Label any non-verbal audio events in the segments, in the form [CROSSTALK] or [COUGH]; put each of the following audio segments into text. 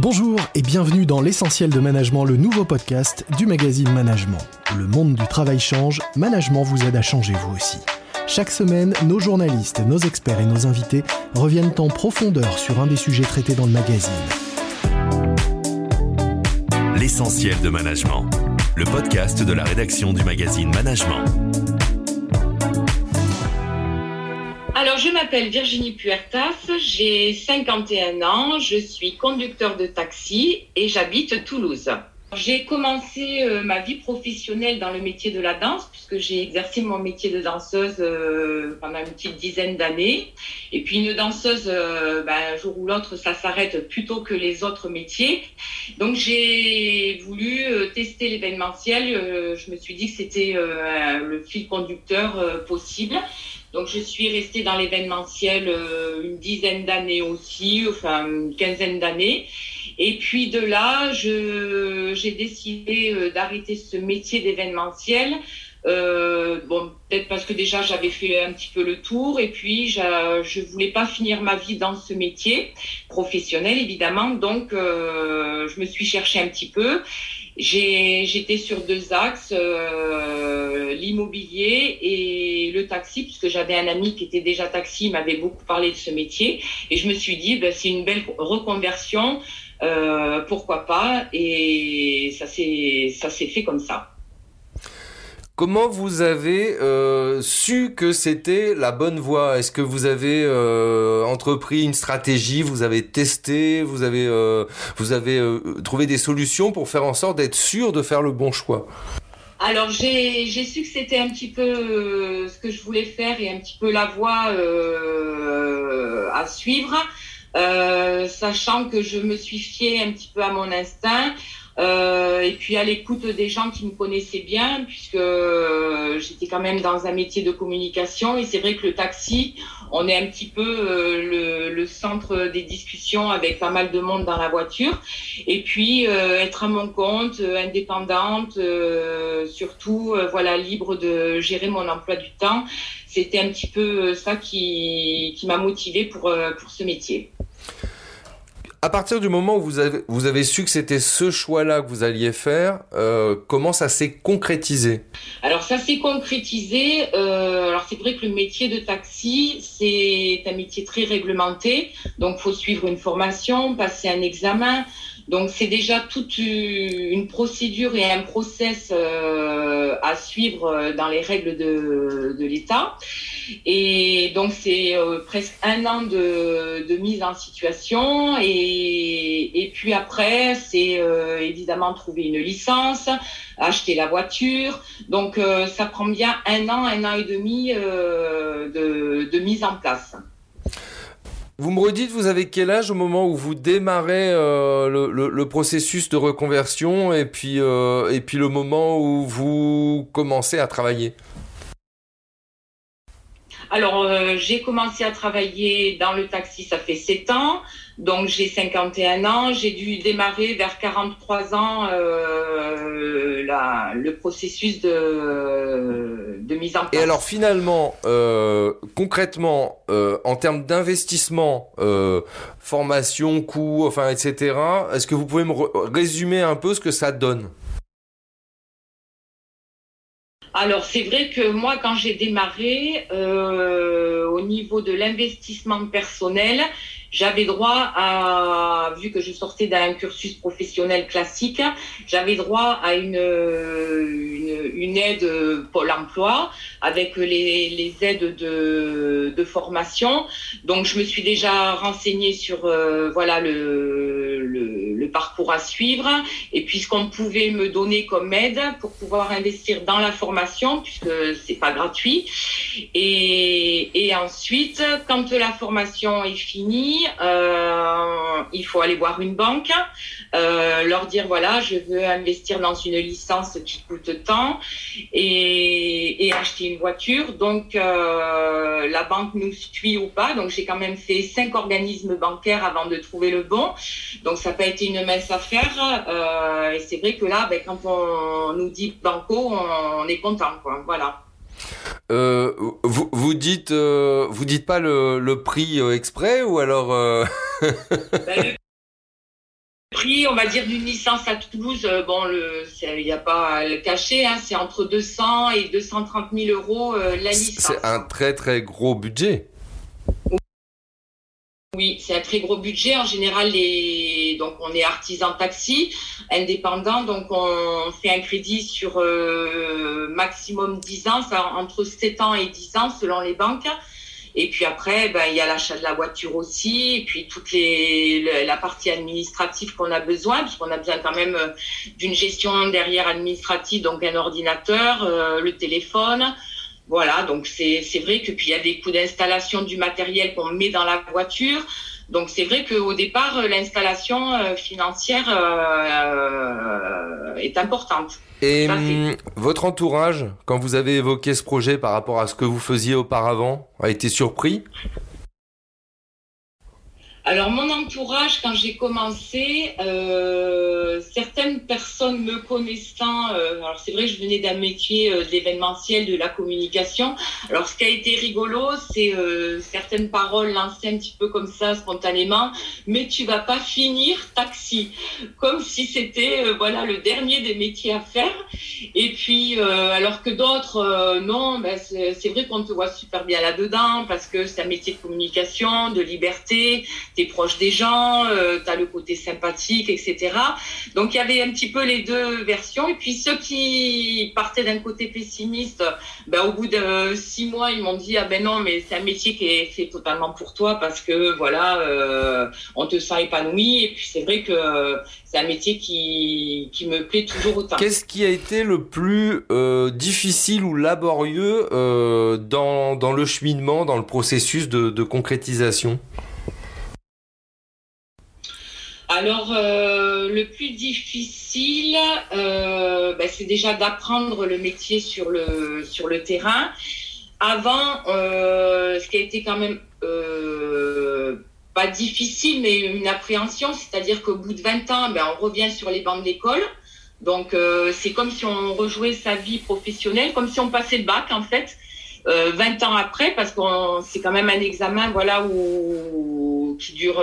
Bonjour et bienvenue dans l'essentiel de management, le nouveau podcast du magazine Management. Le monde du travail change, Management vous aide à changer vous aussi. Chaque semaine, nos journalistes, nos experts et nos invités reviennent en profondeur sur un des sujets traités dans le magazine. L'essentiel de management, le podcast de la rédaction du magazine Management. Je m'appelle Virginie Puertas, j'ai 51 ans, je suis conducteur de taxi et j'habite Toulouse. J'ai commencé euh, ma vie professionnelle dans le métier de la danse, puisque j'ai exercé mon métier de danseuse euh, pendant une petite dizaine d'années. Et puis une danseuse, euh, ben, un jour ou l'autre, ça s'arrête plutôt que les autres métiers. Donc j'ai voulu tester l'événementiel. je me suis dit que c'était le fil conducteur possible. Donc je suis restée dans l'événementiel euh, une dizaine d'années aussi, enfin une quinzaine d'années. Et puis de là, j'ai décidé euh, d'arrêter ce métier d'événementiel. Euh, bon, peut-être parce que déjà j'avais fait un petit peu le tour et puis je voulais pas finir ma vie dans ce métier professionnel évidemment. Donc je me suis cherché un petit peu J'étais sur deux axes, euh, l'immobilier et le taxi, puisque j'avais un ami qui était déjà taxi, m'avait beaucoup parlé de ce métier. Et je me suis dit, ben, c'est une belle reconversion, euh, pourquoi pas Et ça s'est fait comme ça. Comment vous avez euh, su que c'était la bonne voie? Est-ce que vous avez euh, entrepris une stratégie Vous avez testé Vous avez, euh, vous avez trouvé des solutions pour faire en sorte d'être sûr de faire le bon choix? Alors j'ai su que c'était un petit peu ce que je voulais faire et un petit peu la voie à suivre, sachant que je me suis fiée un petit peu à mon instinct. Euh, et puis à l'écoute des gens qui me connaissaient bien, puisque euh, j'étais quand même dans un métier de communication. Et c'est vrai que le taxi, on est un petit peu euh, le, centre des discussions avec pas mal de monde dans la voiture. Et puis être à mon compte, indépendante, surtout voilà libre de gérer mon emploi du temps. C'était un petit peu ça qui, qui m'a motivée pour, pour ce métier à partir du moment où vous avez, su que c'était ce choix-là que vous alliez faire, euh, comment ça s'est concrétisé? Alors ça s'est concrétisé. Euh, alors c'est vrai que le métier de taxi, c'est un métier très réglementé. Donc faut suivre une formation, passer un examen. Donc c'est déjà toute une procédure et un process euh, à suivre dans les règles de, l'État. Et donc c'est euh, presque un an de, mise en situation. Et, puis après, c'est euh, évidemment trouver une licence, acheter la voiture. Donc euh, ça prend bien un an, un an et demi de, de, mise en place. Vous me redites, vous avez quel âge au moment où vous démarrez le, le, le, processus de reconversion et puis, et puis le moment où vous commencez à travailler? Alors, euh, j'ai commencé à travailler dans le taxi, ça fait 7 ans. Donc, j'ai 51 ans. J'ai dû démarrer vers 43 ans euh, le processus de, de, mise en place. Et alors, finalement, euh, concrètement, en termes d'investissement, formation, coûts, enfin, etc., est-ce que vous pouvez me résumer un peu ce que ça donne? Alors c'est vrai que moi quand j'ai démarré euh, au niveau de l'investissement personnel, j'avais droit à, vu que je sortais d'un cursus professionnel classique, j'avais droit à une, une, aide Pôle emploi avec les, les aides de, de, formation. Donc je me suis déjà renseignée sur euh, voilà le, le, le, parcours à suivre et puis ce qu'on pouvait me donner comme aide pour pouvoir investir dans la formation puisque c'est pas gratuit. Et, ensuite, quand la formation est finie, euh, il faut aller voir une banque, euh, leur dire voilà, je veux investir dans une licence qui coûte tant et, acheter une voiture. Donc euh, la banque nous suit ou pas. Donc j'ai quand même fait cinq organismes bancaires avant de trouver le bon. Donc ça n'a pas été une mince affaire. et c'est vrai que là, ben, quand on nous dit banco, on, est content. Quoi. Voilà. Euh, vous, vous, dites, euh, vous dites pas le, le prix euh, exprès ou alors [LAUGHS] ben, Le prix, on va dire, d'une licence à Toulouse, euh, bon, il n'y a pas à le cacher, hein, c'est entre 200 et 230 000 euros euh, la licence. C'est un très très gros budget. Oui, c'est un très gros budget. En général, les... donc on est artisan taxi, indépendant, donc on fait un crédit sur euh, maximum 10 ans, entre 7 ans et 10 ans selon les banques. Et puis après, ben, il y a l'achat de la voiture aussi, et puis toute les, la partie administrative qu'on a besoin, puisqu'on a besoin quand même euh, d'une gestion derrière administrative, donc un ordinateur, euh, le téléphone. Voilà, donc c'est vrai que puis il y a des coûts d'installation du matériel qu'on met dans la voiture. Donc c'est vrai qu'au départ, euh, l'installation euh, financière euh, est importante. Et hum, votre entourage, quand vous avez évoqué ce projet par rapport à ce que vous faisiez auparavant, a été surpris? Alors mon entourage, quand j'ai commencé, euh, certaines personnes me connaissant, euh, alors c'est vrai que je venais d'un métier euh, d'événementiel, de la communication. Alors ce qui a été rigolo, c'est euh, certaines paroles lancées un petit peu comme ça spontanément, mais tu vas pas finir taxi, comme si c'était voilà le dernier des métiers à faire. Et puis alors que d'autres, non, ben, c'est vrai qu'on te voit super bien là-dedans parce que c'est un métier de communication, de liberté t'es proche des gens, euh, tu as le côté sympathique, etc. Donc il y avait un petit peu les deux versions. Et puis ceux qui partaient d'un côté pessimiste, ben, au bout de six mois, ils m'ont dit ah ben non, mais c'est un métier qui est fait totalement pour toi parce que voilà, euh, on te sent épanoui. Et puis c'est vrai que c'est un métier qui, qui me plaît toujours autant. Qu'est-ce qui a été le plus euh, difficile ou laborieux euh, dans, dans le cheminement, dans le processus de concrétisation? Alors, euh, le plus difficile, euh, ben, c'est déjà d'apprendre le métier sur le, sur le terrain. Avant, euh, ce qui a été quand même pas difficile, mais une appréhension, c'est-à-dire qu'au bout de 20 ans, ben, on revient sur les bancs de l'école. Donc, c'est comme si on rejouait sa vie professionnelle, comme si on passait le bac, en fait. 20 ans après, parce que c'est quand même un examen voilà, qui dure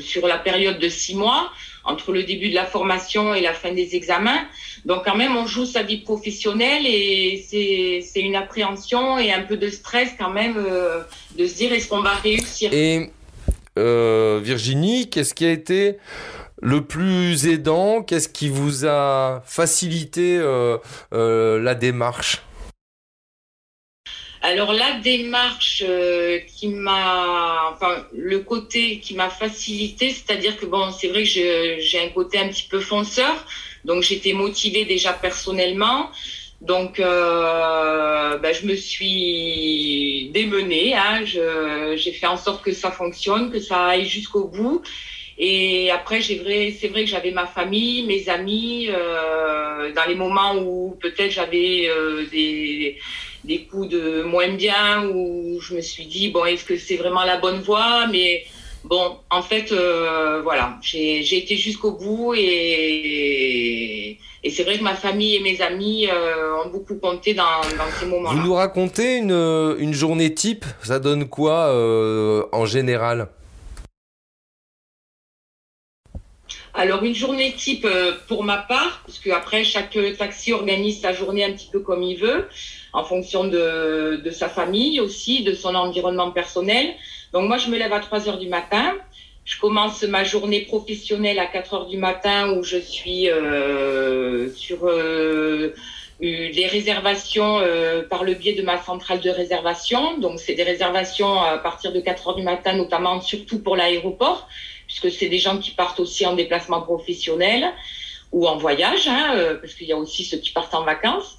sur la période de six mois, entre le début de la formation et la fin des examens. Donc quand même, on joue sa vie professionnelle et c'est une appréhension et un peu de stress quand même euh, de se dire est-ce qu'on va réussir? Et euh, Virginie, qu'est-ce qui a été le plus aidant? Qu'est-ce qui vous a facilité la démarche? Alors la démarche euh, qui m'a, enfin le côté qui m'a facilité, c'est-à-dire que bon, c'est vrai que j'ai un côté un petit peu fonceur, donc j'étais motivée déjà personnellement. Donc, euh, ben, je me suis démenée. Hein, j'ai fait en sorte que ça fonctionne, que ça aille jusqu'au bout. Et après, c'est vrai, que j'avais ma famille, mes amis, euh, dans les moments où peut-être j'avais des des coups de moins bien où je me suis dit bon est-ce que c'est vraiment la bonne voie? Mais bon en fait euh, voilà j'ai été jusqu'au bout et, et c'est vrai que ma famille et mes amis euh, ont beaucoup compté dans, dans ces moments-là. Vous nous racontez une, une journée type? Ça donne quoi euh, en général? Alors une journée type pour ma part, parce que après chaque taxi organise sa journée un petit peu comme il veut en fonction de, sa famille aussi, de son environnement personnel. Donc moi, je me lève à 3 heures du matin. Je commence ma journée professionnelle à 4 heures du matin où je suis euh, sur euh, les réservations euh, par le biais de ma centrale de réservation. Donc c'est des réservations à partir de 4 heures du matin, notamment surtout pour l'aéroport, puisque c'est des gens qui partent aussi en déplacement professionnel ou en voyage, hein, euh, parce qu'il y a aussi ceux qui partent en vacances.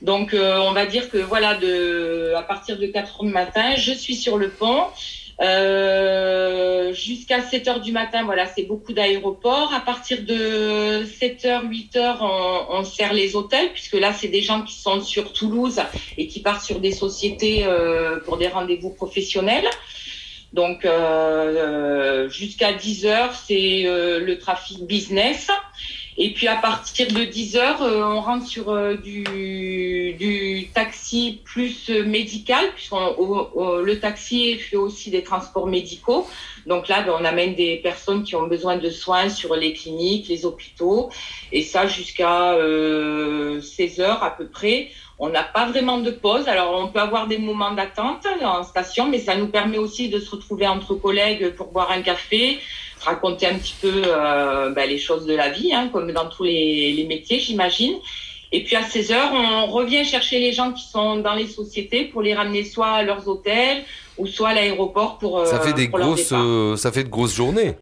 Donc, euh, on va dire que voilà, à partir de 4 heures du matin, je suis sur le pont. Euh, jusqu'à 7 heures du matin, voilà, c'est beaucoup d'aéroports. À partir de 7 heures, 8 heures, on, on sert les hôtels, puisque là, c'est des gens qui sont sur Toulouse et qui partent sur des sociétés pour des rendez-vous professionnels. Donc, jusqu'à 10 heures, c'est le trafic business. Et puis à partir de 10 heures, euh, on rentre sur euh, du, du taxi plus médical, puisque le taxi fait aussi des transports médicaux. Donc là, ben, on amène des personnes qui ont besoin de soins sur les cliniques, les hôpitaux, et ça jusqu'à 16 euh, heures à peu près. On n'a pas vraiment de pause. Alors, on peut avoir des moments d'attente en station, mais ça nous permet aussi de se retrouver entre collègues pour boire un café, raconter un petit peu euh, ben, les choses de la vie, hein, comme dans tous les, les métiers, j'imagine. Et puis à 16 heures, on revient chercher les gens qui sont dans les sociétés pour les ramener soit à leurs hôtels ou soit à l'aéroport pour. Ça fait euh, des grosses, euh, ça fait de grosses journées.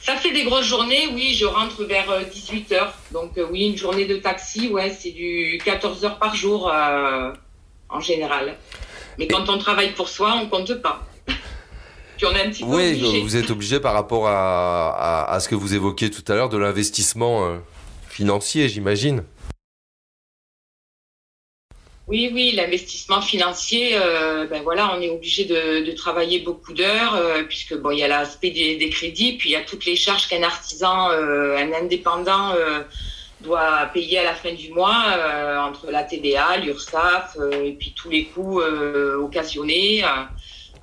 Ça fait des grosses journées, oui, je rentre vers 18 heures. Donc oui, une journée de taxi, ouais, c'est du 14 heures par jour en général. Mais quand on travaille pour soi, on compte pas. Oui, vous êtes obligé par rapport à, ce que vous évoquiez tout à l'heure de l'investissement euh, financier, j'imagine. Oui, oui, l'investissement financier, euh, ben voilà, on est obligé de, travailler beaucoup d'heures, euh, puisque bon, il y a l'aspect des, crédits, puis il y a toutes les charges qu'un artisan, un indépendant doit payer à la fin du mois entre la TBA, l'URSSAF, et puis tous les coûts occasionnés.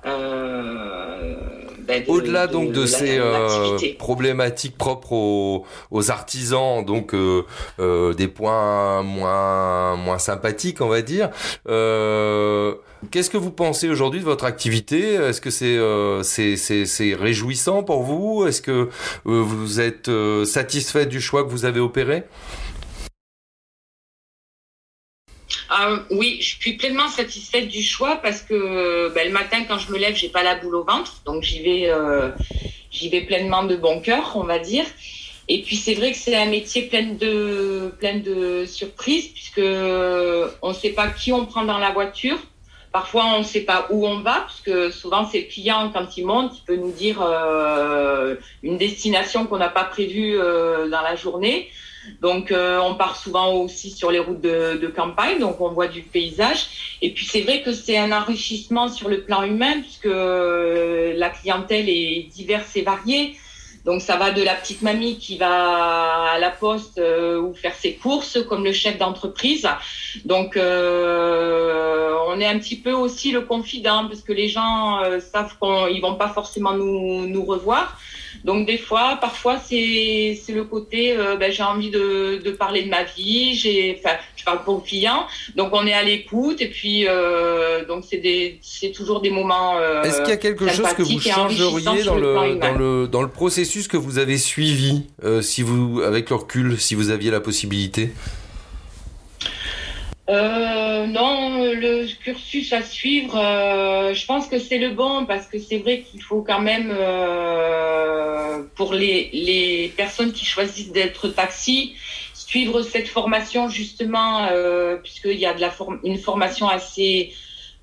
Euh, ben, Au-delà donc de, ces euh, problématiques propres aux, artisans, donc euh, des points moins moins sympathiques, on va dire. Qu'est-ce que vous pensez aujourd'hui de votre activité? Est-ce que c'est c'est réjouissant pour vous? Est-ce que vous êtes satisfait du choix que vous avez opéré? Ah, oui, je suis pleinement satisfaite du choix parce que ben, le matin, quand je me lève, j'ai pas la boule au ventre, donc j'y vais, euh, j'y vais pleinement de bon cœur, on va dire. Et puis c'est vrai que c'est un métier plein de, plein de surprises puisque on ne sait pas qui on prend dans la voiture. Parfois, on ne sait pas où on va, puisque souvent, c'est le client, quand il monte, qui peut nous dire euh, une destination qu'on n'a pas prévue euh, dans la journée. Donc, euh, on part souvent aussi sur les routes de, campagne, donc on voit du paysage. Et puis, c'est vrai que c'est un enrichissement sur le plan humain, puisque euh, la clientèle est diverse et variée. Donc, ça va de la petite mamie qui va à la poste euh, ou faire ses courses, comme le chef d'entreprise. Donc, on est un petit peu aussi le confident, parce que les gens savent qu'ils vont pas forcément nous, nous revoir. Donc des fois, parfois c'est c'est le côté, euh, ben, j'ai envie de, de parler de ma vie, j'ai, enfin, je parle pour le client, donc on est à l'écoute et puis euh, donc c'est des c'est toujours des moments. Euh, Est-ce qu'il y a quelque chose que vous changeriez dans le, dans le dans le processus que vous avez suivi, si vous avec le recul, si vous aviez la possibilité? Euh, non, le cursus à suivre, euh, je pense que c'est le bon parce que c'est vrai qu'il faut quand même, euh, pour les, les personnes qui choisissent d'être taxi, suivre cette formation justement, euh, puisqu'il y a de la une formation assez,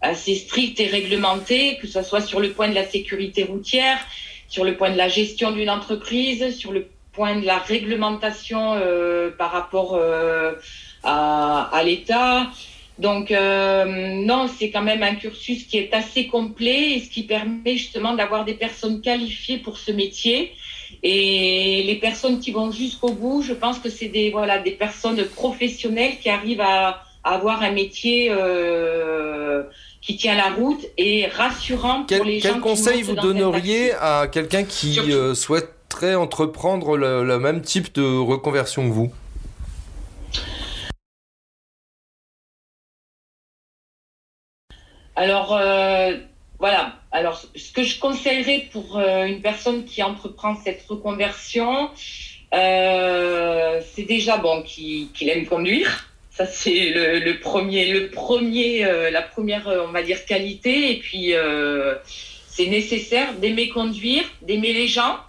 assez stricte et réglementée, que ce soit sur le point de la sécurité routière, sur le point de la gestion d'une entreprise, sur le point de la réglementation euh, par rapport à, l'État. Donc euh, non, c'est quand même un cursus qui est assez complet et ce qui permet justement d'avoir des personnes qualifiées pour ce métier. Et les personnes qui vont jusqu'au bout, je pense que c'est des voilà des personnes professionnelles qui arrivent à, avoir un métier euh, qui tient la route et rassurant pour les gens. Quel conseil vous donneriez à quelqu'un qui euh, souhaiterait entreprendre le même type de reconversion que vous Alors, euh, voilà. Alors, ce que je conseillerais pour euh, une personne qui entreprend cette reconversion, euh, c'est déjà bon qu'il aime conduire. Ça, c'est le, premier, le premier, la première, on va dire, qualité. Et puis, c'est nécessaire d'aimer conduire, d'aimer les gens.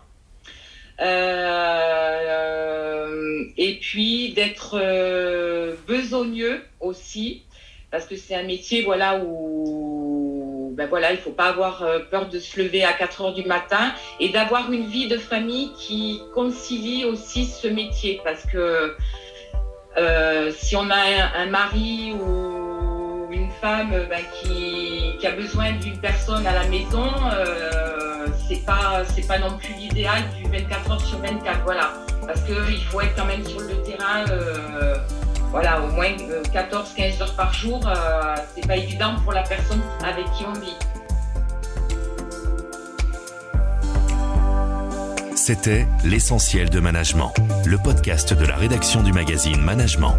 et puis d'être besogneux aussi parce que c'est un métier voilà où ben voilà il faut pas avoir euh, peur de se lever à 4 heures du matin et d'avoir une vie de famille qui concilie aussi ce métier. Parce que euh, si on a un, mari ou une femme ben, qui, a besoin d'une personne à la maison euh, c'est pas non plus l'idéal du 24 heures sur 24 voilà. Parce que il faut être quand même sur le terrain euh, voilà, au moins 14-15 heures par jour, c'est pas évident pour la personne avec qui on vit. C'était L'essentiel de management, le podcast de la rédaction du magazine Management.